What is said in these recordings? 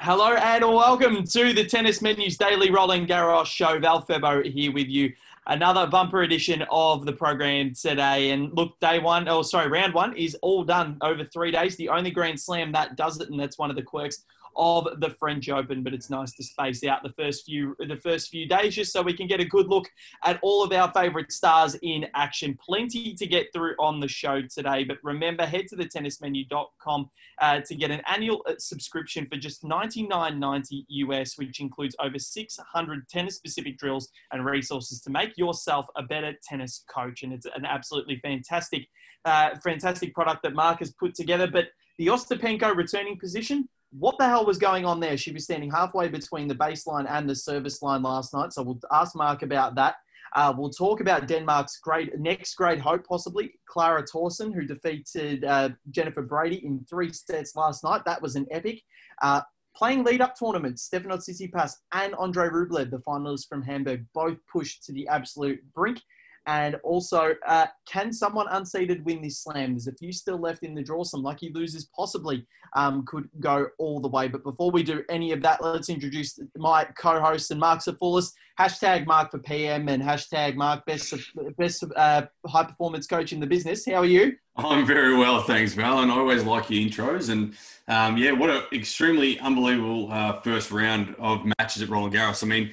Hello and welcome to the Tennis Menus Daily Roland Garros Show. Val Febo here with you. Another bumper edition of the program today. And look, day one, oh, sorry, round one is all done over three days. The only Grand Slam that does it, and that's one of the quirks of the French Open, but it's nice to space out the first few the first few days just so we can get a good look at all of our favourite stars in action. Plenty to get through on the show today, but remember head to the tennismenu.com uh, to get an annual uh, subscription for just $99.90 US, which includes over 600 tennis specific drills and resources to make yourself a better tennis coach. And it's an absolutely fantastic, uh, fantastic product that Mark has put together. But the Ostapenko returning position, what the hell was going on there? She was standing halfway between the baseline and the service line last night. So we'll ask Mark about that. Uh, we'll talk about Denmark's great next great hope, possibly Clara Tauson, who defeated uh, Jennifer Brady in three sets last night. That was an epic. Uh, playing lead-up tournaments, Stefanos Tsitsipas and Andre Rublev, the finalists from Hamburg, both pushed to the absolute brink. And also, uh, can someone unseeded win this slam? There's a few still left in the draw. Some lucky losers possibly um, could go all the way. But before we do any of that, let's introduce my co-host and Mark Safulis. Hashtag Mark for PM and hashtag Mark best best uh, high performance coach in the business. How are you? I'm very well, thanks, Val. And I always like your intros. And um, yeah, what an extremely unbelievable uh, first round of matches at Roland Garros. I mean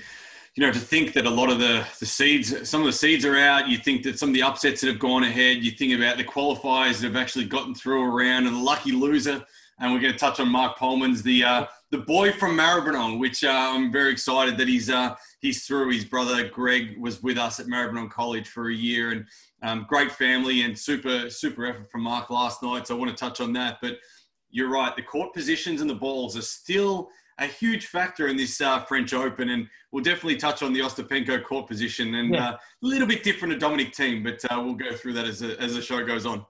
you know, to think that a lot of the, the seeds, some of the seeds are out. You think that some of the upsets that have gone ahead. You think about the qualifiers that have actually gotten through around, and the lucky loser. And we're going to touch on Marc Polmans, the uh, the boy from Maribyrnong, which uh, I'm very excited that he's uh, he's through. His brother Greg was with us at Maribyrnong College for a year, and um, great family and super super effort from Mark last night. So I want to touch on that. But you're right, the court positions and the balls are still a huge factor in this uh, French Open, and we'll definitely touch on the Ostapenko court position and yeah. uh, a little bit different to Dominic Thiem, but uh, we'll go through that as, a, as the show goes on.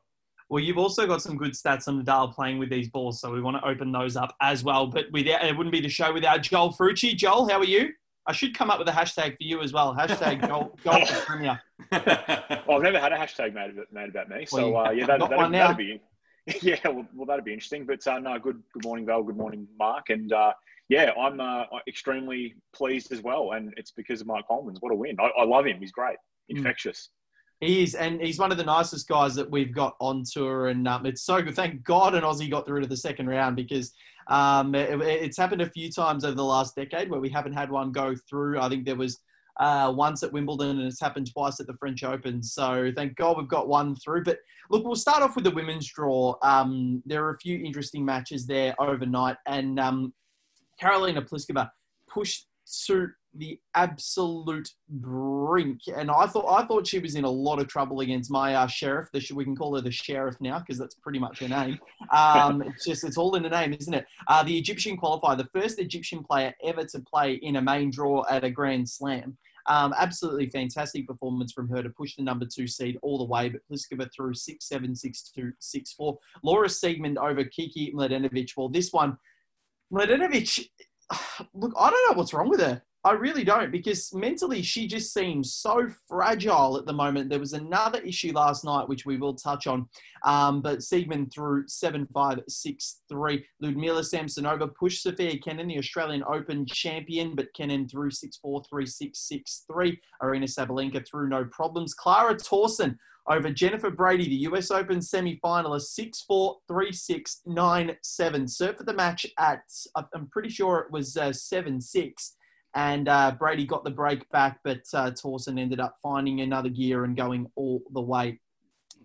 Well, you've also got some good stats on Nadal playing with these balls, so we want to open those up as well. But without, it wouldn't be the show without Joel Frucci. Joel, how are you? I should come up with a hashtag for you as well. Hashtag Joel, Joel Premier. well, I've never had a hashtag made, made about me, so well, uh, yeah, that, that'd, that'd be yeah, well, well, that'd be interesting. But uh, no, good good morning, Val. Good morning, Mark. And uh, yeah, I'm uh, extremely pleased as well, and it's because of Mike Polmans. What a win! I, I love him. He's great, hmm. infectious. He is, and he's one of the nicest guys that we've got on tour, and um, it's so good. Thank God an Aussie got through to the second round because um, it, it's happened a few times over the last decade where we haven't had one go through. I think there was uh, once at Wimbledon, and it's happened twice at the French Open. So thank God we've got one through. But look, we'll start off with the women's draw. Um, there are a few interesting matches there overnight, and um, Karolina Pliskova pushed the absolute brink, and I thought I thought she was in a lot of trouble against Mayar Sherif. The, we can call her the Sheriff now because that's pretty much her name. Um, it's just it's all in the name, isn't it? Uh, the Egyptian qualifier, the first Egyptian player ever to play in a main draw at a Grand Slam. Um, absolutely fantastic performance from her to push the number two seed all the way, but Pliskova through 6 7, 6 2, 6 4. Laura Siegemund over Kiki Mladenovic. Well, this one Mladenovic, look, I don't know what's wrong with her. I really don't because mentally she just seems so fragile at the moment. There was another issue last night, which we will touch on. Um, but Siegemund through 7 5 6 3. Ludmila Samsonova pushed Sofia Kenin, the Australian Open champion, but Kenin through 6 4 3 6 6 3. Aryna Sabalenka through no problems. Clara Tauson over Jennifer Brady, the US Open semi-finalist, 6-4, 3-6, 9-7. Served for the match at, I'm pretty sure it was uh, 7-6. And uh, Brady got the break back, but uh, Tauson ended up finding another gear and going all the way.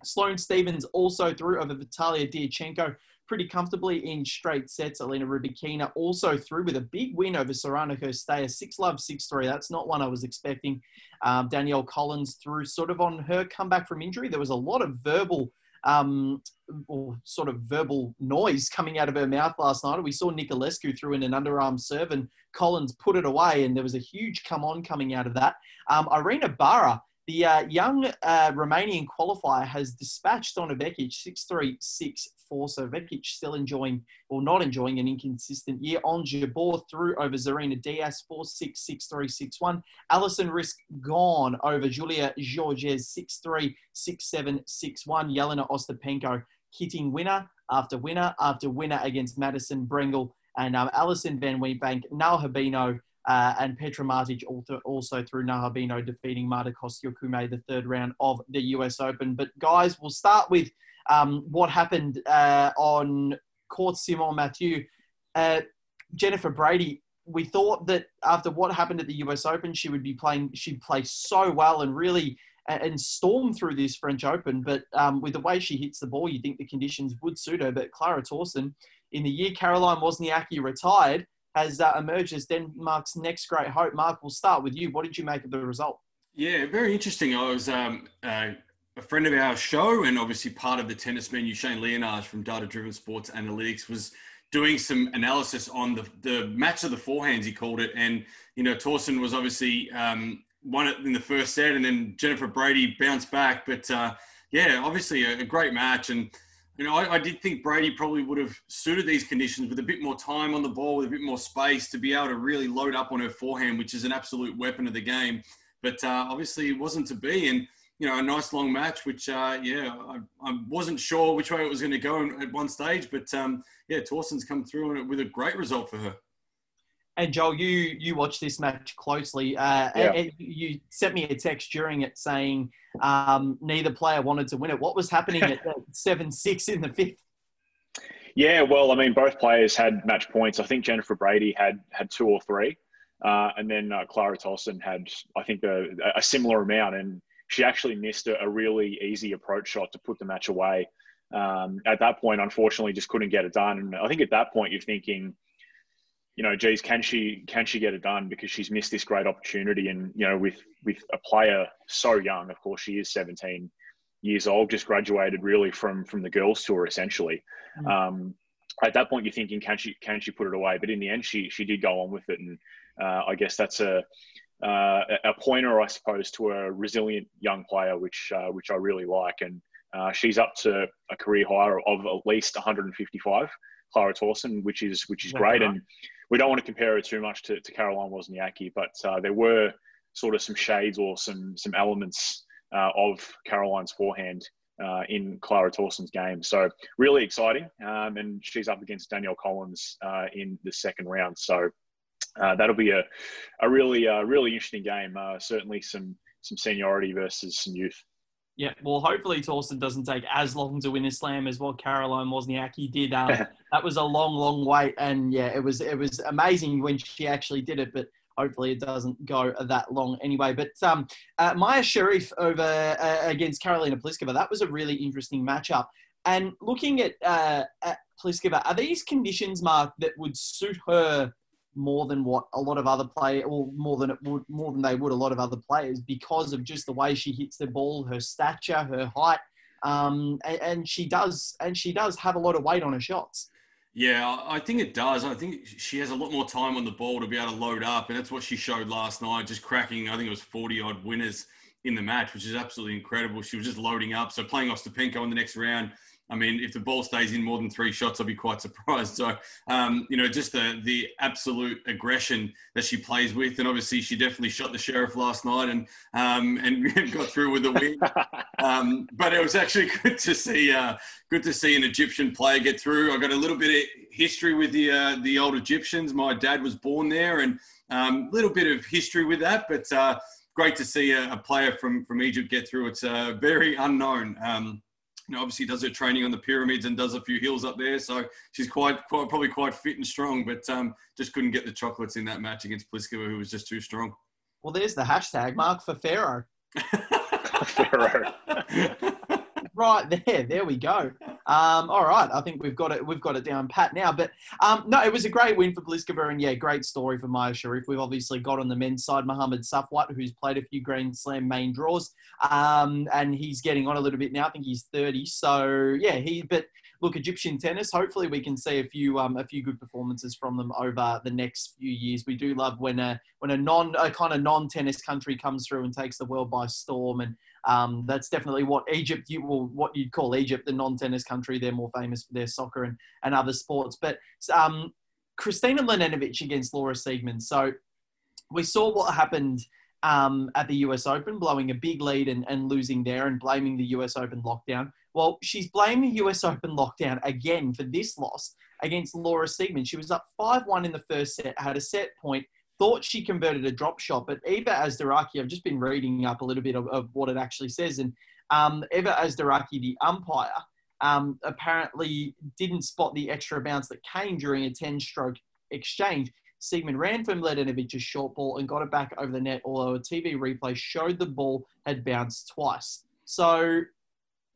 Sloane Stevens also through over Vitalia Diachenko pretty comfortably in straight sets. Elena Rybakina also through with a big win over Sorana Cirstea, 6 love, 6 3. That's not one I was expecting. Um, Danielle Collins through sort of on her comeback from injury. There was a lot of verbal. Um, or sort of verbal noise coming out of her mouth last night. We saw Niculescu threw in an underarm serve and Collins put it away, and there was a huge come on coming out of that. Um, Irina Bara the uh, young uh, Romanian qualifier has dispatched on Vekic 6 3 6 4. So Vekic still enjoying, or not enjoying, an inconsistent year. Ons Jabeur through over Zarina Diyas 4 6 6 3 6 1. Alison Riske gone over Julia Goerges 6 3 6 7 6 1. Yelena Ostapenko hitting winner after winner after winner against Madison Brengle and um, Alison Van Uytvanck, Nao Hibino, uh, and Petra Martic also, also through Nao Hibino defeating Marta Kostyukume the third round of the US Open. But guys, we'll start with um, what happened uh, on Court Simonne Mathieu. Uh, Jennifer Brady, we thought that after what happened at the US Open, she would be playing, she'd play so well and really and storm through this French Open. But um, with the way she hits the ball, you think the conditions would suit her. But Clara Tauson, in the year Caroline Wozniacki retired, has uh, emerged as Denmark's next great hope. Mark, we'll start with you. What did you make of the result? Yeah, very interesting. I was um, uh, a friend of our show and obviously part of the tennis menu, Shane Liyanage from Data Driven Sports Analytics, was doing some analysis on the, the match of the forehands, he called it. And, you know, Tauson was obviously um, won it in the first set and then Jennifer Brady bounced back. But uh, yeah, obviously a, a, great match. And, you know, I, I, did think Brady probably would have suited these conditions with a bit more time on the ball, with a bit more space to be able to really load up on her forehand, which is an absolute weapon of the game. But uh, obviously it wasn't to be. And, you know, a nice long match, which, uh, yeah, I, I, wasn't sure which way it was going to go at one stage. But, um, yeah, Tauson's come through on it with a great result for her. And Joel, you you watched this match closely. Uh, yeah. and you sent me a text during it saying um, neither player wanted to win it. What was happening at seven six in the fifth? Yeah, well, I mean, both players had match points. I think Jennifer Brady had had two or three, uh, and then uh, Clara Tauson had, I think, a, a, similar amount. And she actually missed a, a, really easy approach shot to put the match away. Um, at that point, unfortunately, just couldn't get it done. And I think at that point, you're thinking you know, geez, can she can she get it done because she's missed this great opportunity? And you know, with with a player so young, of course, she is 17 years old, just graduated really from from the girls' tour essentially. Mm. Um, at that point, you're thinking, can she can she put it away? But in the end, she she did go on with it, and uh, I guess that's a uh, a pointer, I suppose, to a resilient young player, which uh, which I really like. And uh, she's up to a career high of at least 155, Clara Tauson, which is which is great. And we don't want to compare her too much to, to Caroline Wozniacki, but uh, there were sort of some shades or some some elements uh, of Caroline's forehand uh, in Clara Tauson's game. So really exciting, um, and she's up against Danielle Collins uh, in the second round. So uh, that'll be a a really uh, really interesting game. certainly some some seniority versus some youth. Yeah, well, hopefully Tauson doesn't take as long to win a slam as what Caroline Wozniacki did. Um, that was a long, long wait, and yeah, it was it was amazing when she actually did it. But hopefully, it doesn't go that long anyway. But um, uh, Mayar Sherif over uh, against Karolina Pliskova, that was a really interesting matchup. And looking at, uh, at Pliskova, are these conditions, Mark, that would suit her more than what a lot of other players, or more than it would, more than they would a lot of other players, because of just the way she hits the ball, her stature, her height, um, and, and, she does, and she does have a lot of weight on her shots. Yeah, I think it does. I think she has a lot more time on the ball to be able to load up, and that's what she showed last night, just cracking. I think it was forty odd winners in the match, which is absolutely incredible. She was just loading up. So playing Ostapenko in the next round I mean, if the ball stays in more than three shots, I'll be quite surprised. So, um, you know, just the the absolute aggression that she plays with, and obviously she definitely shot the sheriff last night and um, and got through with the win. Um, but it was actually good to see uh, good to see an Egyptian player get through. I got a little bit of history with the uh, the old Egyptians. My dad was born there, and a um, little bit of history with that, but. Uh, great to see a, a, player from, from Egypt get through. It's uh, very unknown. Um, you know, obviously does her training on the pyramids and does a few hills up there. So she's quite, quite probably quite fit and strong, but um, just couldn't get the chocolates in that match against Pliskova, who was just too strong. Well, there's the hashtag, Mark for Pharaoh. Pharaoh. right there, there we go. Um, all right, I think we've got it. We've got it down pat now. But um, no, it was a great win for Pliskova, and yeah, great story for Mayar Sherif. We've obviously got on the men's side Mohamed Safwat, who's played a few Grand Slam main draws, um, and he's getting on a little bit now. I think he's 30. So yeah, he. But look, Egyptian tennis. Hopefully, we can see a few um, a few good performances from them over the next few years. We do love when a when a non a kind of non tennis country comes through and takes the world by storm and um, that's definitely what Egypt, you will, what you'd call Egypt, the non-tennis country. They're more famous for their soccer and, and other sports. But um, Kristina Mladenovic against Laura Siegemund. So we saw what happened um, at the US Open, blowing a big lead and, and losing there and blaming the US Open lockdown. Well, she's blaming the US Open lockdown again for this loss against Laura Siegemund. She was up 5 1 in the first set, had a set point, thought she converted a drop shot, but Eva Asderaki, I've just been reading up a little bit of, of what it actually says, and um, Eva Asderaki, the umpire, um, apparently didn't spot the extra bounce that came during a 10 stroke exchange. Siegemund ran for Mladenovic's short ball and got it back over the net, although a TV replay showed the ball had bounced twice. So,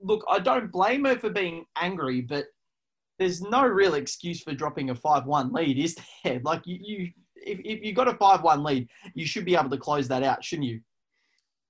look, I don't blame her for being angry, but there's no real excuse for dropping a 5 1 lead, is there? Like, you, you if, if you got a 5 1 lead, you should be able to close that out, shouldn't you?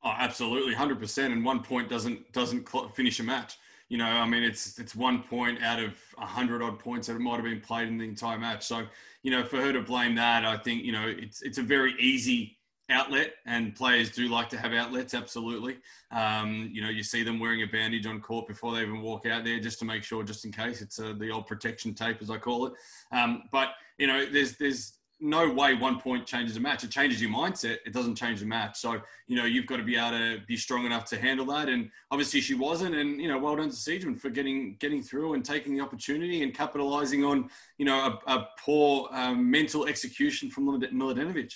Oh, absolutely, 100%. And one point doesn't doesn't finish a match you know, I mean, it's it's one point out of a hundred odd points that it might have been played in the entire match. So, you know, for her to blame that, I think you know it's it's a very easy outlet, and players do like to have outlets. Absolutely, um, you know, you see them wearing a bandage on court before they even walk out there, just to make sure, just in case. It's uh, the old protection tape, as I call it. Um, but you know, there's there's no way one point changes a match. It changes your mindset. It doesn't change the match. So, you know, you've got to be able to be strong enough to handle that. And obviously she wasn't. And, you know, well done to Siegemund for getting getting through and taking the opportunity and capitalizing on, you know, a, a poor um, mental execution from Mladenovic.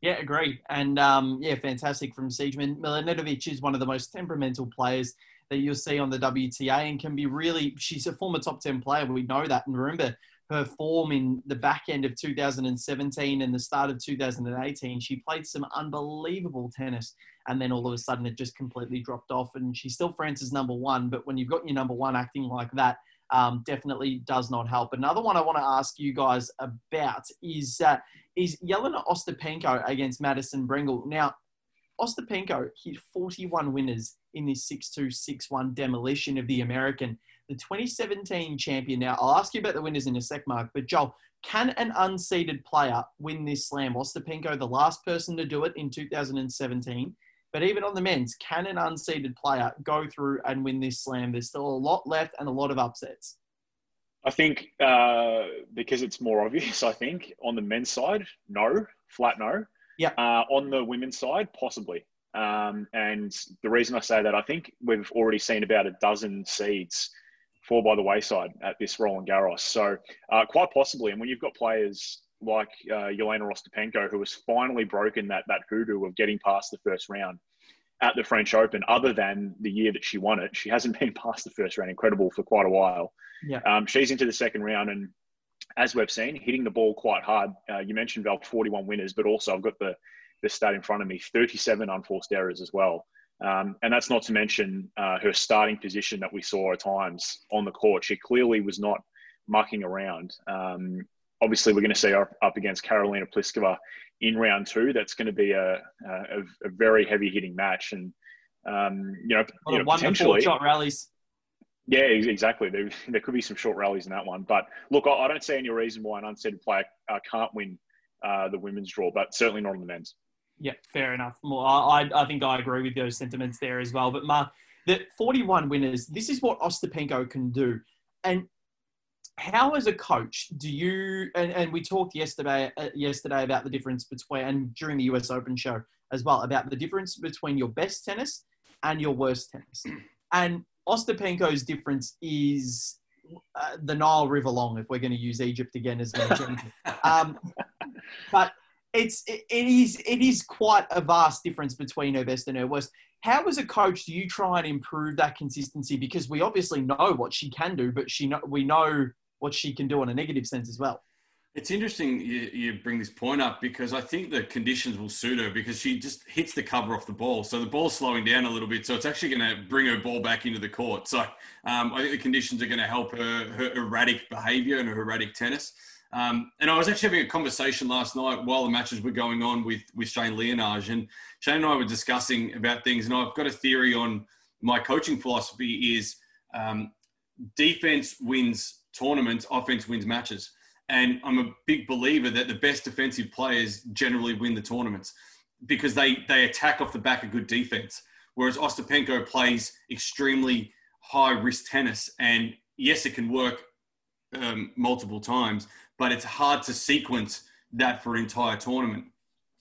Yeah, agree. And um, yeah, fantastic from Siegemund. Mladenovic is one of the most temperamental players that you'll see on the WTA and can be really, she's a former top 10 player. We know that. And remember, her form in the back end of 2017 and the start of 2018. She played some unbelievable tennis, and then all of a sudden it just completely dropped off. And she's still France's number one, but when you've got your number one acting like that, um, definitely does not help. Another one I want to ask you guys about is uh, is Jelena Ostapenko against Madison Brengle. Now, Ostapenko hit 41 winners in this 6-2, 6-1 demolition of the American the 2017 champion. Now, I'll ask you about the winners in a sec, Mark, but Joel, can an unseeded player win this slam? Ostapenko, the last person to do it in 2017. But even on the men's, can an unseeded player go through and win this slam? There's still a lot left and a lot of upsets. I think uh, because it's more obvious, I think on the men's side, no, flat no. Yeah. Uh, on the women's side, possibly. Um, and the reason I say that, I think we've already seen about a dozen seeds fall by the wayside at this Roland Garros. So uh, quite possibly, and when you've got players like uh, Jelena Ostapenko, who has finally broken that that hoodoo of getting past the first round at the French Open, other than the year that she won it, she hasn't been past the first round. Incredible for quite a while. Yeah. Um, she's into the second round, and as we've seen, hitting the ball quite hard. Uh, you mentioned Val, 41 winners, but also I've got the the stat in front of me, 37 unforced errors as well. Um, and that's not to mention uh, her starting position that we saw at times on the court. She clearly was not mucking around. Um, obviously, we're going to see her up against Karolina Pliskova in round two. That's going to be a, a, a very heavy hitting match. And, um, you know, you know potentially. shot rallies. Yeah, exactly. There, there could be some short rallies in that one. But look, I, I don't see any reason why an unseeded player uh, can't win uh, the women's draw, but certainly not on the men's. Yeah, fair enough. Well, I, I think I agree with those sentiments there as well. But Mark, the 41 winners, this is what Ostapenko can do. And how, as a coach, do you? And, and we talked yesterday uh, yesterday about the difference between, and during the US Open show as well, about the difference between your best tennis and your worst tennis. And Ostapenko's difference is uh, the Nile River long, if we're going to use Egypt again as an example. um, but it's it, it is it is quite a vast difference between her best and her worst. How as a coach do you try and improve that consistency? Because we obviously know what she can do, but she know, we know what she can do on a negative sense as well. It's interesting you, you, bring this point up because I think the conditions will suit her because she just hits the cover off the ball. So the ball's slowing down a little bit. So it's actually going to bring her ball back into the court. So um, I think the conditions are going to help her, her erratic behavior and her erratic tennis. Um, and I was actually having a conversation last night while the matches were going on with, with Shane Liyanage. And Shane and I were discussing about things. And I've got a theory on my coaching philosophy is um, defense wins tournaments, offense wins matches. And I'm a big believer that the best defensive players generally win the tournaments because they, they attack off the back of good defense. Whereas Ostapenko plays extremely high risk tennis. And yes, it can work um, multiple times, but it's hard to sequence that for an entire tournament.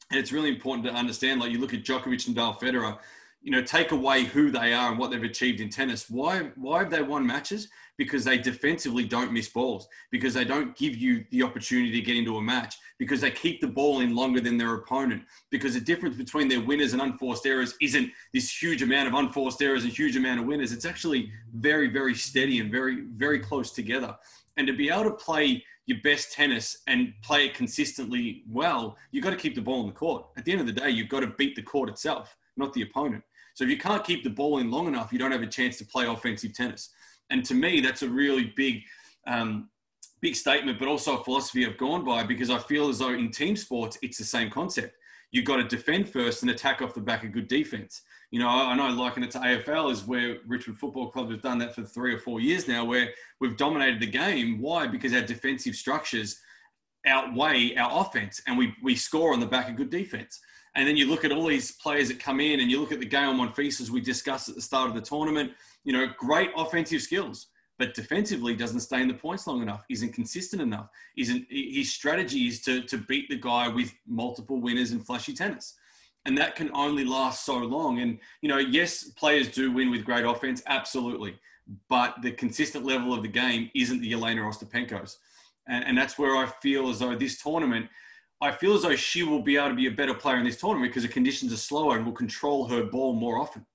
And it's really important to understand, like you look at Djokovic and Nadal Federer, you know, take away who they are and what they've achieved in tennis. Why, why have they won matches? Because they defensively don't miss balls, because they don't give you the opportunity to get into a match, because they keep the ball in longer than their opponent. Because the difference between their winners and unforced errors isn't this huge amount of unforced errors and huge amount of winners. It's actually very, very steady and very, very close together. And to be able to play your best tennis and play it consistently well, you've got to keep the ball in the court. At the end of the day, you've got to beat the court itself, not the opponent. So if you can't keep the ball in long enough, you don't have a chance to play offensive tennis. And to me, that's a really big, um, big statement, but also a philosophy I've gone by because I feel as though in team sports, it's the same concept. You've got to defend first and attack off the back of good defense. You know, I know liking it to AFL is where Richmond Football Club has done that for three or four years now, where we've dominated the game. Why? Because our defensive structures outweigh our offense and we, we score on the back of good defense. And then you look at all these players that come in and you look at the Gael Monfils as we discussed at the start of the tournament, you know, great offensive skills, but defensively doesn't stay in the points long enough, isn't consistent enough, isn't his strategy is to, to beat the guy with multiple winners and flashy tennis. And that can only last so long. And, you know, yes, players do win with great offense, absolutely. But the consistent level of the game isn't the Elena Ostapenko's. And, and that's where I feel as though this tournament – I feel as though she will be able to be a better player in this tournament because the conditions are slower and will control her ball more often.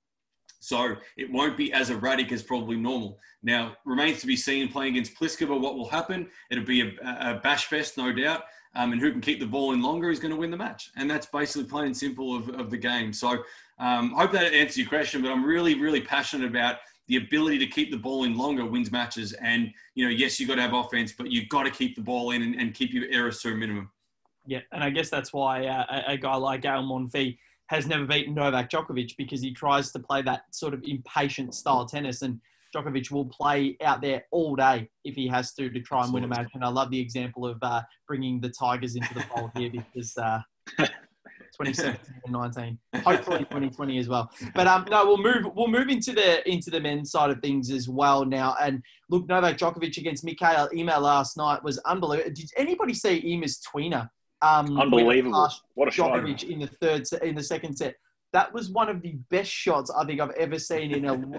So it won't be as erratic as probably normal. Now, remains to be seen playing against Pliskova what will happen. It'll be a, a bash fest, no doubt. Um, and who can keep the ball in longer is going to win the match. And that's basically plain and simple of, of the game. So um, I hope that answers your question, but I'm really, really passionate about the ability to keep the ball in longer wins matches. And, you know, yes, you've got to have offense, but you've got to keep the ball in and, and keep your errors to a minimum. Yeah, and I guess that's why uh, a, a, guy like Gael Monfils has never beaten Novak Djokovic because he tries to play that sort of impatient style tennis, and Djokovic will play out there all day if he has to to try and win a match. And I love the example of uh, bringing the Tigers into the fold here because. Uh, 2017 and 19. Hopefully 2020 as well. But um, no, we'll move we'll move into the into the men's side of things as well now. And look, Novak Djokovic against Mikhail Ymer last night was unbelievable. Did anybody see Ymer's tweener um, Unbelievable! What a Djokovic shot in the third in the second set. That was one of the best shots I think I've ever seen in a uh,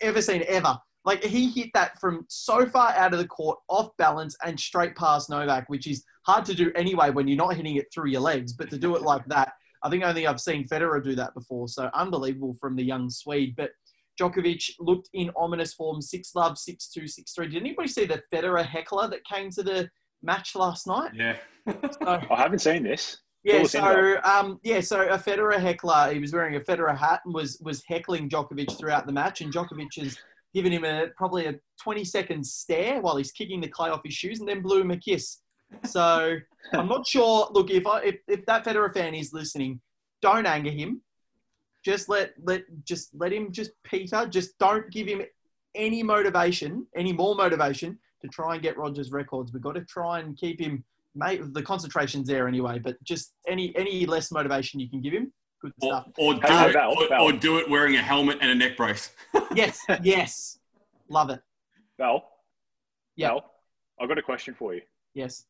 ever seen ever. Like he hit that from so far out of the court, off balance, and straight past Novak, which is hard to do anyway when you're not hitting it through your legs. But to do it like that, I think only I've seen Federer do that before. So unbelievable from the young Swede. But Djokovic looked in ominous form, six love, six two, six three. Did anybody see the Federer heckler that came to the match last night? Yeah. so, I haven't seen this. Yeah, so um, yeah, so a Federer heckler, he was wearing a Federer hat and was was heckling Djokovic throughout the match, and Djokovic has given him a probably a 20 second stare while he's kicking the clay off his shoes, and then blew him a kiss. So I'm not sure. Look, if I if, if that Federer fan is listening, don't anger him. Just let let just let him just Peter. Just don't give him any motivation, any more motivation to try and get Rogers records. We've got to try and keep him. Mate, the concentration's there anyway, but just any any less motivation you can give him, good or, stuff. Or do, hey, it, Val, or, Val. or, do it wearing a helmet and a neck brace. yes, yes, love it. Val, yeah. Val, I've got a question for you. Yes.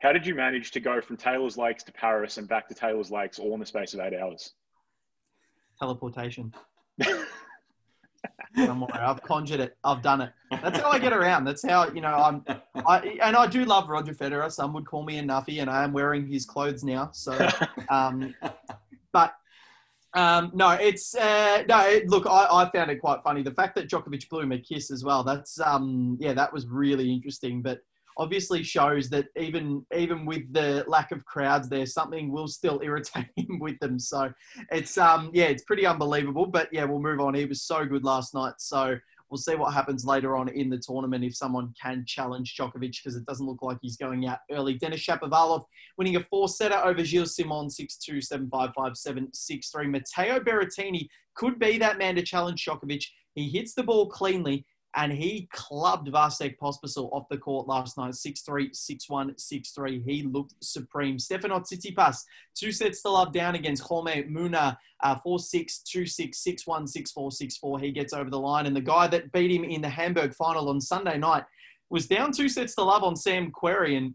How did you manage to go from Taylor's Lakes to Paris and back to Taylor's Lakes all in the space of eight hours? Teleportation. I've conjured it. I've done it. That's how I get around. That's how you know I'm. I and I do love Roger Federer. Some would call me a nuffy, and I am wearing his clothes now. So, um, but um, no, it's uh, no. It, look, I, I found it quite funny. The fact that Djokovic blew him a kiss as well. That's um, yeah, that was really interesting. But obviously shows that even even with the lack of crowds there, something will still irritate him with them. So it's um yeah, it's pretty unbelievable. But yeah, we'll move on. He was so good last night. So we'll see what happens later on in the tournament if someone can challenge Djokovic because it doesn't look like he's going out early. Denis Shapovalov winning a four-setter over Gilles Simon 6-2, 7-5, 5-7, 6-3. Matteo Berrettini could be that man to challenge Djokovic. He hits the ball cleanly and he clubbed Vasek Pospisil off the court last night, 6-3, 6-1, 6-3. He looked supreme. Stefanos Tsitsipas, two sets to love down against Jaume Munar, uh, 4-6, 2-6, 6-1, 6-4, 6-4. He gets over the line. And the guy that beat him in the Hamburg final on Sunday night was down two sets to love on Sam Querrey. And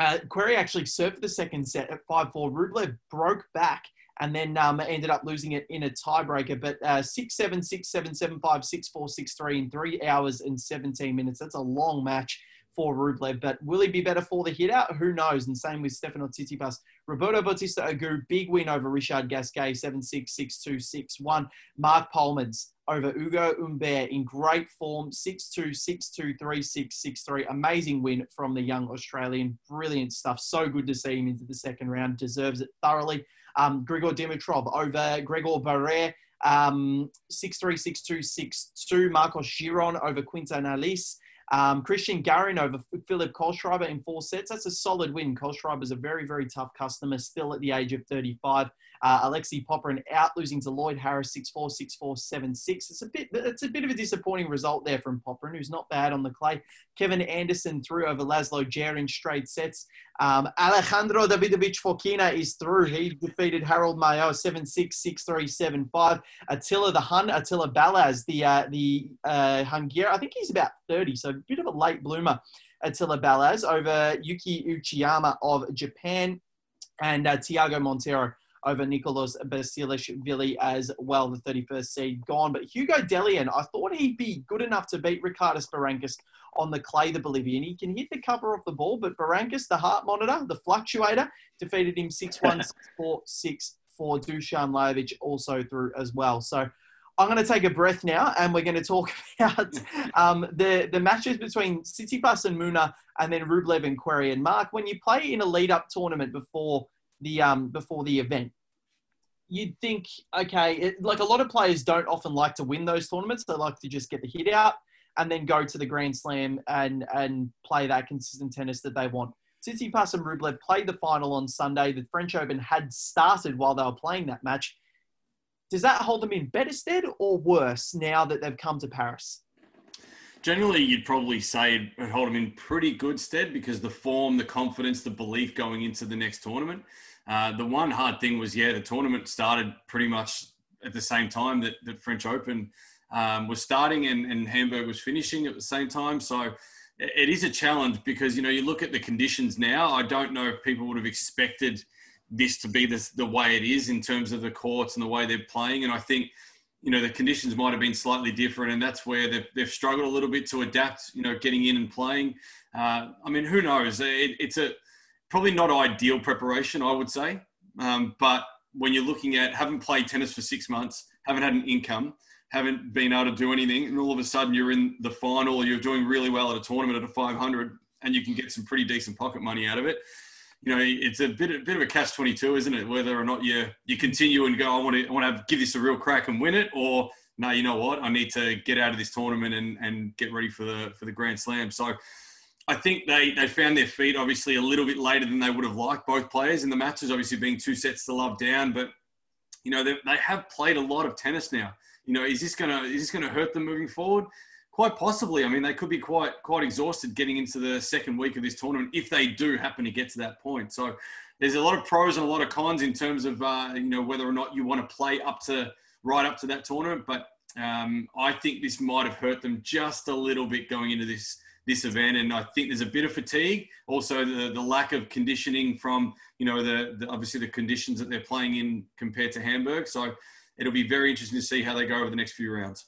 uh, Querrey actually served the second set at 5-4. Rublev broke back and then um, ended up losing it in a tiebreaker. But uh, six seven six seven seven five six four six three in three hours and seventeen minutes. That's a long match for Rublev. But will he be better for the hit out? Who knows? And same with Stefano Tsitsipas. Roberto Bautista Agut, big win over Richard Gasquet, 7 6 6 2 6 1. Marc Polmans over Ugo Humbert in great form, 6 2 6 2 3 6 6 3. Amazing win from the young Australian. Brilliant stuff. So good to see him into the second round. Deserves it thoroughly. Um, Grigor Dimitrov over Gregoire Barrere. Um, 6 3 6 2 6 2. Marcos Giron over Quentin Halys. Um, Cristian Garin over Philipp Kohlschreiber in four sets. That's a solid win. Kohlschreiber is a very, very tough customer, still at the age of 35. Uh, Alexei Popyrin out, losing to Lloyd Harris 6-4, 6-4, 7-6. It's a bit, it's a bit of a disappointing result there from Popyrin, who's not bad on the clay. Kevin Anderson through over Laslo Djere in straight sets. Um, Alejandro Davidovich Fokina is through. He defeated Harold Mayo 7-6, 6-3, 7-5. Attila the Hun, Attila Balazs, the uh, the uh, Hungarian, I think he's about 30, so a bit of a late bloomer. Attila Balazs over Yuki Uchiyama of Japan and uh, Tiago Monteiro over Nicolas Basilashvili as well, the 31st seed gone. But Hugo Dellien, I thought he'd be good enough to beat Ricardas Berankis on the clay, the Bolivian. He can hit the cover off the ball, but Berankis, the heart monitor, the fluctuator, defeated him 6-1, 6-4, 6 4. Dusan Lajovic also through as well. So I'm going to take a breath now, and we're going to talk about um, the the matches between Tsitsipas and Munar, and then Rublev and Querrey and Mark. When you play in a lead up tournament before the um, before the event, you'd think, okay, it, like a lot of players don't often like to win those tournaments. They like to just get the hit out and then go to the Grand Slam and and play that consistent tennis that they want. Tsitsipas and Rublev played the final on Sunday. The French Open had started while they were playing that match. Does that hold them in better stead or worse now that they've come to Paris? Generally, you'd probably say it hold them in pretty good stead because the form, the confidence, the belief going into the next tournament. Uh, the one hard thing was, yeah, the tournament started pretty much at the same time that the French Open um, was starting and, and Hamburg was finishing at the same time. So it is a challenge because, you know, you look at the conditions now. I don't know if people would have expected this to be the, the way it is in terms of the courts and the way they're playing. And I think, you know, the conditions might have been slightly different. And that's where they've, they've struggled a little bit to adapt, you know, getting in and playing. Uh, I mean, who knows? It, it's a, probably not ideal preparation, I would say. Um, but when you're looking at haven't played tennis for six months, haven't had an income, haven't been able to do anything, and all of a sudden you're in the final, you're doing really well at a tournament at a 500, and you can get some pretty decent pocket money out of it. You know, it's a bit, a bit of a catch 22, isn't it? Whether or not you you continue and go, I want to, I want to give this a real crack and win it, or no, you know what, I need to get out of this tournament and and get ready for the for the Grand Slam. So I think they, they found their feet obviously a little bit later than they would have liked, both players in the matches, obviously being two sets to love down. But, you know, they, they have played a lot of tennis now. You know, is this gonna is this gonna hurt them moving forward? Quite possibly. I mean, they could be quite quite exhausted getting into the second week of this tournament if they do happen to get to that point. So there's a lot of pros and a lot of cons in terms of uh, you know whether or not you want to play up to right up to that tournament. But um, I think this might have hurt them just a little bit going into this this event. And I think there's a bit of fatigue, also the, the lack of conditioning from, you know, the, the obviously the conditions that they're playing in compared to Hamburg. So it'll be very interesting to see how they go over the next few rounds.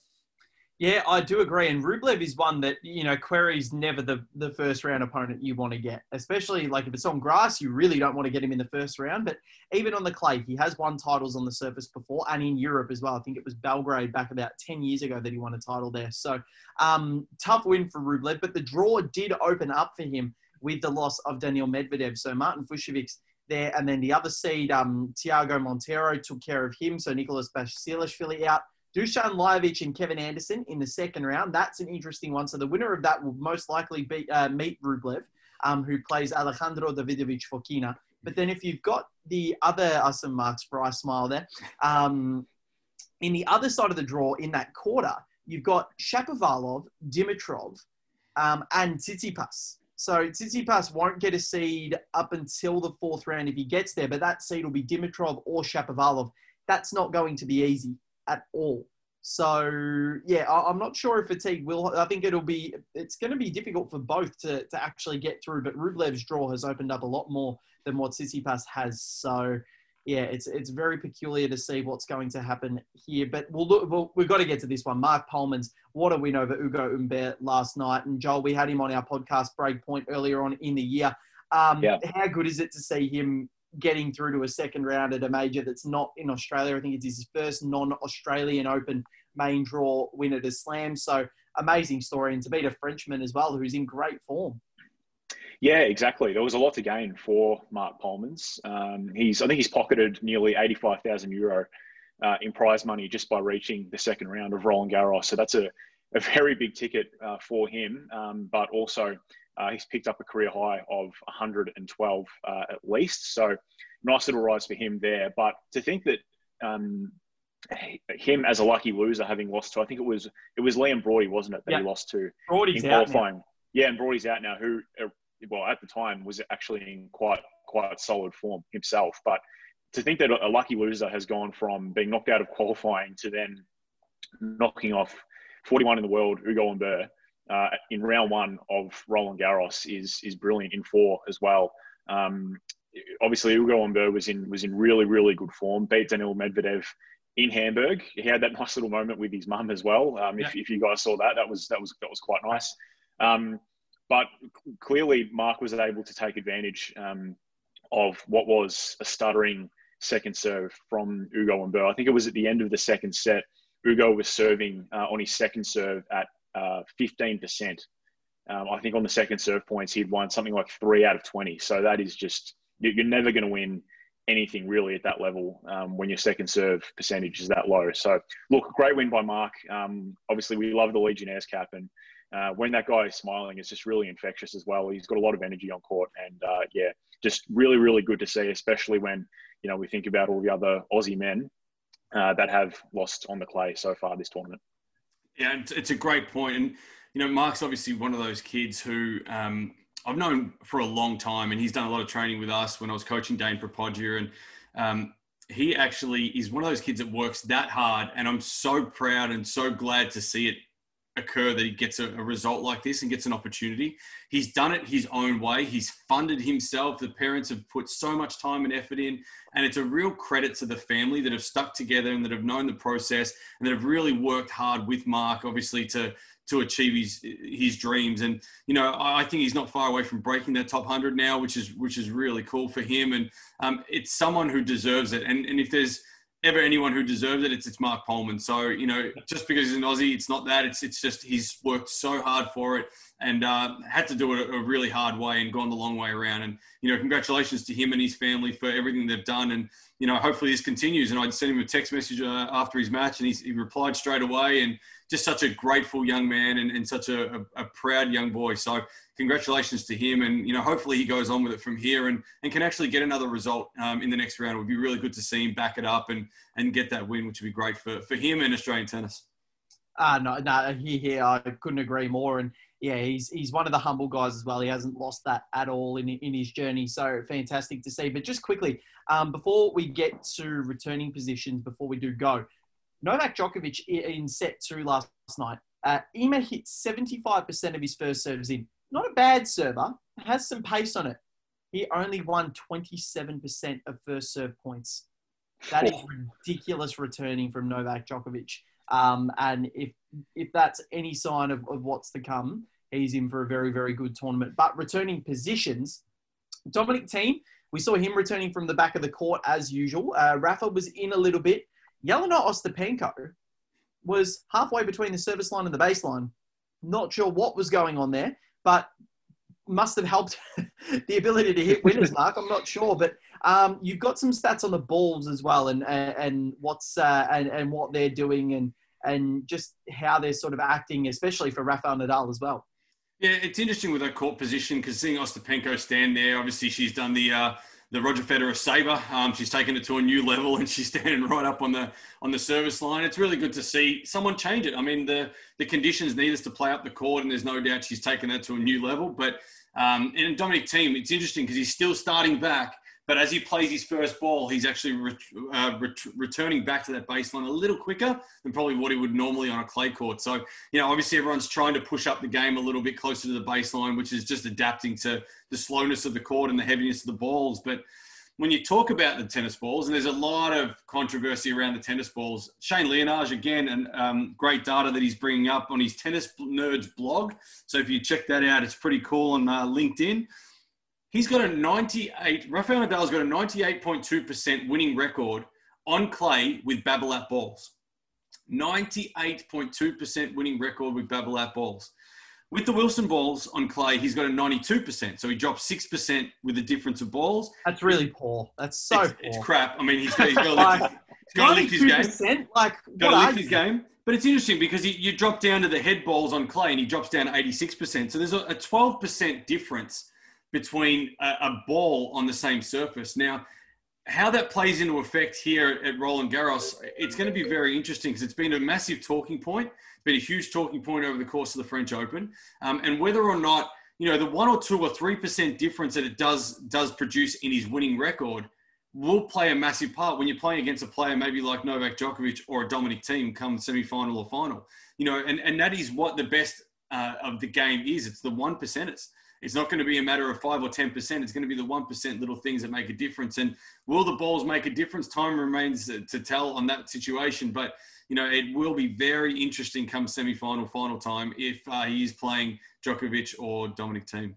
Yeah, I do agree. And Rublev is one that, you know, Querrey's never the, the first round opponent you want to get, especially like if it's on grass, you really don't want to get him in the first round. But even on the clay, he has won titles on the surface before and in Europe as well. I think it was Belgrade back about 10 years ago that he won a title there. So um, tough win for Rublev, but the draw did open up for him with the loss of Daniil Medvedev. So Martin Fucsovics there. And then the other seed, um, Tiago Monteiro took care of him. So Nicolas Basilashvili out. Dusan Lajovic and Kevin Anderson in the second round. That's an interesting one. So the winner of that will most likely be uh, meet Rublev, um, who plays Alejandro Davidovich Fokina. But then if you've got the other uh, some marks I smile there, um, in the other side of the draw in that quarter, you've got Shapovalov, Dimitrov, um, and Tsitsipas. So Tsitsipas won't get a seed up until the fourth round if he gets there, but that seed will be Dimitrov or Shapovalov. That's not going to be easy at all. So yeah, I, am not sure if fatigue will. I think it'll be. It's going to be difficult for both to, to actually get through. But Rublev's draw has opened up a lot more than what Tsitsipas has. So yeah, it's it's very peculiar to see what's going to happen here. But we'll look. We'll, we've got to get to this one. Marc Polmans, what a win over Ugo Humbert last night. And Joel, we had him on our podcast Breakpoint earlier on in the year. Um, yeah. How good is it to see him getting through to a second round at a major that's not in Australia? I think it's his first non-Australian Open main draw win at a Slam. So amazing story, and to beat a Frenchman as well, who's in great form. Yeah, exactly. There was a lot to gain for Marc Polmans. Um, he's, I think he's pocketed nearly 85,000 euro uh, in prize money just by reaching the second round of Roland Garros. So that's a, a very big ticket uh, for him. Um, but also, uh, he's picked up a career high of 112 uh, at least. So nice little rise for him there. But to think that um, him as a lucky loser, having lost to, I think it was it was Liam Broady, wasn't it, that yeah. he lost to Broady's in qualifying. Yeah, and Broady's out now, who uh, well, at the time was actually in quite quite solid form himself. But to think that a lucky loser has gone from being knocked out of qualifying to then knocking off 41 in the world, Ugo Humbert, uh, in round one of Roland Garros is is brilliant in four as well. Um, obviously, Ugo Humbert was in was in really really good form. Beat Daniil Medvedev in Hamburg. He had that nice little moment with his mum as well. Um, yeah. if, if you guys saw that, that was that was that was quite nice. Um, but clearly, Mark was able to take advantage um, of what was a stuttering second serve from Ugo Humbert. I think it was at the end of the second set. Ugo was serving uh, on his second serve at uh, 15%. Um, I think on the second serve points, he'd won something like three out of 20. So that is just, you're never going to win anything really at that level um, when your second serve percentage is that low. So, look, great win by Mark. Um, obviously, we love the Legionnaires cap, and uh, when that guy is smiling, it's just really infectious as well. He's got a lot of energy on court, and uh, yeah, just really, really good to see, especially when you know we think about all the other Aussie men uh, that have lost on the clay so far this tournament. Yeah, it's a great point, and you know, Mark's obviously one of those kids who um, I've known for a long time, and he's done a lot of training with us when I was coaching Dane Propoggia, and um, he actually is one of those kids that works that hard, and I'm so proud and so glad to see it occur that he gets a, a, result like this and gets an opportunity. He's done it his own way. He's funded himself. The parents have put so much time and effort in, and it's a real credit to the family that have stuck together and that have known the process and that have really worked hard with Mark, obviously, to to achieve his his dreams. And you know, I think he's not far away from breaking that top hundred now, which is which is really cool for him. And um, it's someone who deserves it. And and if there's ever anyone who deserves it, it's it's Marc Polman. So you know, just because he's an Aussie, it's not that. It's it's just he's worked so hard for it and uh, had to do it a really hard way and gone the long way around. And you know, congratulations to him and his family for everything they've done. And you know, hopefully this continues. And I'd sent him a text message uh, after his match, and he replied straight away. And just such a grateful young man and, and such a, a, a, proud young boy. So congratulations to him. And, you know, hopefully he goes on with it from here and, and can actually get another result um, in the next round. It would be really good to see him back it up and, and get that win, which would be great for, for him and Australian tennis. Uh, no, no, he, he, I couldn't agree more. And yeah, he's, he's one of the humble guys as well. He hasn't lost that at all in, in his journey. So fantastic to see. But just quickly, um, before we get to returning positions, before we do go, Novak Djokovic in set two last night, uh, Ymer hit 75% of his first serves in. Not a bad server, has some pace on it. He only won 27% of first serve points. That is ridiculous returning from Novak Djokovic. Um, and if if that's any sign of, of what's to come, he's in for a very, very good tournament. But returning positions, Dominic Thiem, we saw him returning from the back of the court as usual. Uh, Rafa was in a little bit. Jelena Ostapenko was halfway between the service line and the baseline. Not sure what was going on there, but must have helped the ability to hit winners mark. I'm not sure, but um, you've got some stats on the balls as well, and and, and what's uh, and and what they're doing, and and just how they're sort of acting, especially for Rafael Nadal as well. Yeah, it's interesting with her court position because seeing Ostapenko stand there, obviously she's done the. Uh, the Roger Federer saber. Um, she's taken it to a new level, and she's standing right up on the on the service line. It's really good to see someone change it. I mean, the the conditions need us to play up the court, and there's no doubt she's taken that to a new level. But um, in Dominic Thiem, it's interesting because he's still starting back, but as he plays his first ball, he's actually uh, ret- returning back to that baseline a little quicker than probably what he would normally on a clay court. So, you know, obviously everyone's trying to push up the game a little bit closer to the baseline, which is just adapting to the slowness of the court and the heaviness of the balls. But when you talk about the tennis balls, and there's a lot of controversy around the tennis balls. Shane Liyanage, again, and um, great data that he's bringing up on his Tennis Nerds blog. So if you check that out, it's pretty cool on uh, LinkedIn. He's got a 98, Rafael Nadal's got a 98.2% winning record on clay with Babolat balls. 98.2% winning record with Babolat balls. With the Wilson balls on clay, he's got a 92%. So he dropped 6% with the difference of balls. That's really poor. That's so it's, poor. It's crap. I mean, he's, he's got to lift, he's to lift his game. Like, got to lift his game. But it's interesting because he, you drop down to the head balls on clay and he drops down 86%. So there's a, a 12% difference between a, a ball on the same surface. Now, how that plays into effect here at Roland Garros, it's going to be very interesting because it's been a massive talking point. Been a huge talking point over the course of the French Open, um, and whether or not you know the one or two or three percent difference that it does does produce in his winning record will play a massive part when you're playing against a player maybe like Novak Djokovic or a Dominic Thiem come semi-final or final. You know, and and that is what the best uh, of the game is. It's the one percenters it's not going to be a matter of five or 10%. It's going to be the 1% little things that make a difference. And will the balls make a difference? Time remains to tell on that situation. But, you know, it will be very interesting come semi-final, final time if uh, he is playing Djokovic or Dominic Thiem.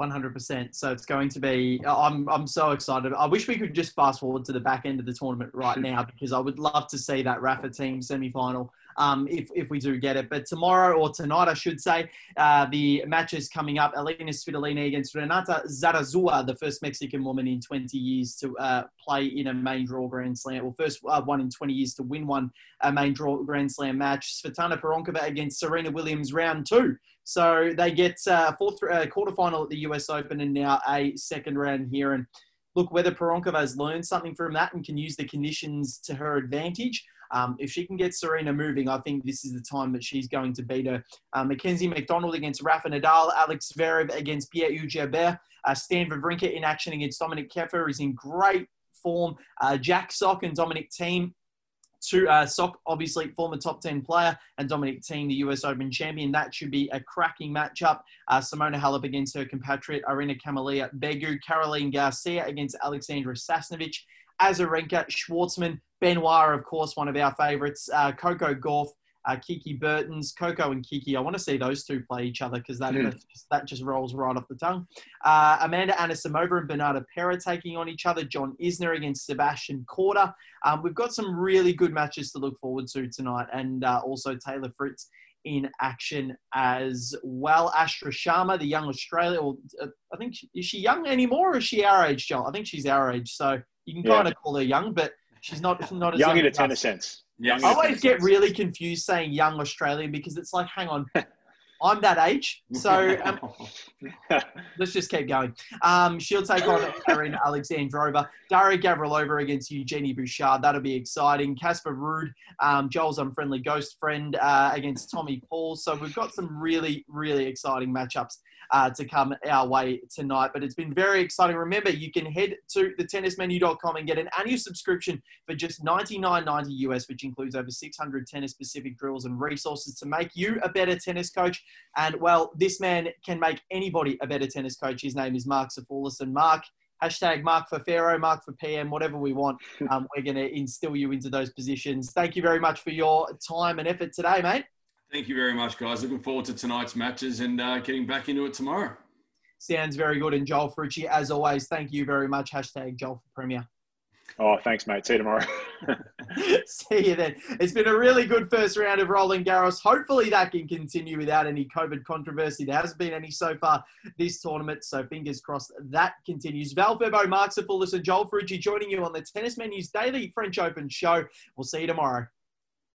100%. So it's going to be, I'm, I'm so excited. I wish we could just fast forward to the back end of the tournament right now because I would love to see that Rafa Thiem semi final um, if, if we do get it. But tomorrow or tonight, I should say, uh, the matches coming up Alina Svitolina against Renata Zarazua, the first Mexican woman in 20 years to uh, play in a main draw Grand Slam, well, first uh, one in 20 years to win one a main draw Grand Slam match. Svetlana Pironkova against Serena Williams, round two. So they get uh, fourth uh, quarterfinal at the US Open and now a second round here. And look, whether Pironkova has learned something from that and can use the conditions to her advantage, um, if she can get Serena moving, I think this is the time that she's going to beat her. Uh, Mackenzie McDonald against Rafa Nadal, Alex Zverev against Pierre-Hugues Herbert, uh, Stan Wawrinka in action against Dominic Koepfer is in great form. Uh, Jack Sock and Dominic Thiem to uh, Sock, obviously former top 10 player, and Dominic Thiem, the US Open champion. That should be a cracking matchup. Uh, Simona Halep against her compatriot Irina Camelia Begu, Caroline Garcia against Alexandra Sasnovich, Azarenka, Schwartzman, Benoit, of course, one of our favourites, uh, Coco Gauff, uh, Kiki Bertens, Coco and Kiki. I want to see those two play each other because that, mm. that just rolls right off the tongue. Uh, Amanda Anisimova and Bernarda Pera taking on each other. John Isner against Sebastian Korda. Um, we've got some really good matches to look forward to tonight, and uh, also Taylor Fritz in action as well. Astra Sharma, the young Australian, or uh, I think is she young anymore, or is she our age, Joel? I think she's our age, so you can kind of call her young, but she's not she's not as young, young in a tennis sense. Yeah, I always get sense. really confused saying young Australian because it's like, hang on, I'm that age, so um, let's just keep going. Um, she'll take on Karen Alexandrova, Daria Gavrilova against Eugenie Bouchard. That'll be exciting. Casper Ruud, um, Joel's unfriendly ghost friend uh, against Tommy Paul. So we've got some really, really exciting matchups uh, to come our way tonight. But it's been very exciting. Remember, you can head to thetennismenu.com and get an annual subscription for just $99.90 US, which includes over 600 tennis specific drills and resources to make you a better tennis coach. And well, this man can make anybody a better tennis coach. His name is Mark Safoulis. And Mark, hashtag Mark for Pharaoh, Mark for PM, whatever we want. Um, we're going to instill you into those positions. Thank you very much for your time and effort today, mate. Thank you very much, guys. Looking forward to tonight's matches and uh, getting back into it tomorrow. Sounds very good. And Joel Frucci, as always, thank you very much. Hashtag Joel for Premier. Oh, thanks, mate. See you tomorrow. See you then. It's been a really good first round of Roland Garros. Hopefully, that can continue without any COVID controversy. There hasn't been any so far this tournament, so fingers crossed that continues. Val Furbo, Mark Safoulis, and Joel Frucci joining you on the Tennis Menus Daily French Open show. We'll see you tomorrow.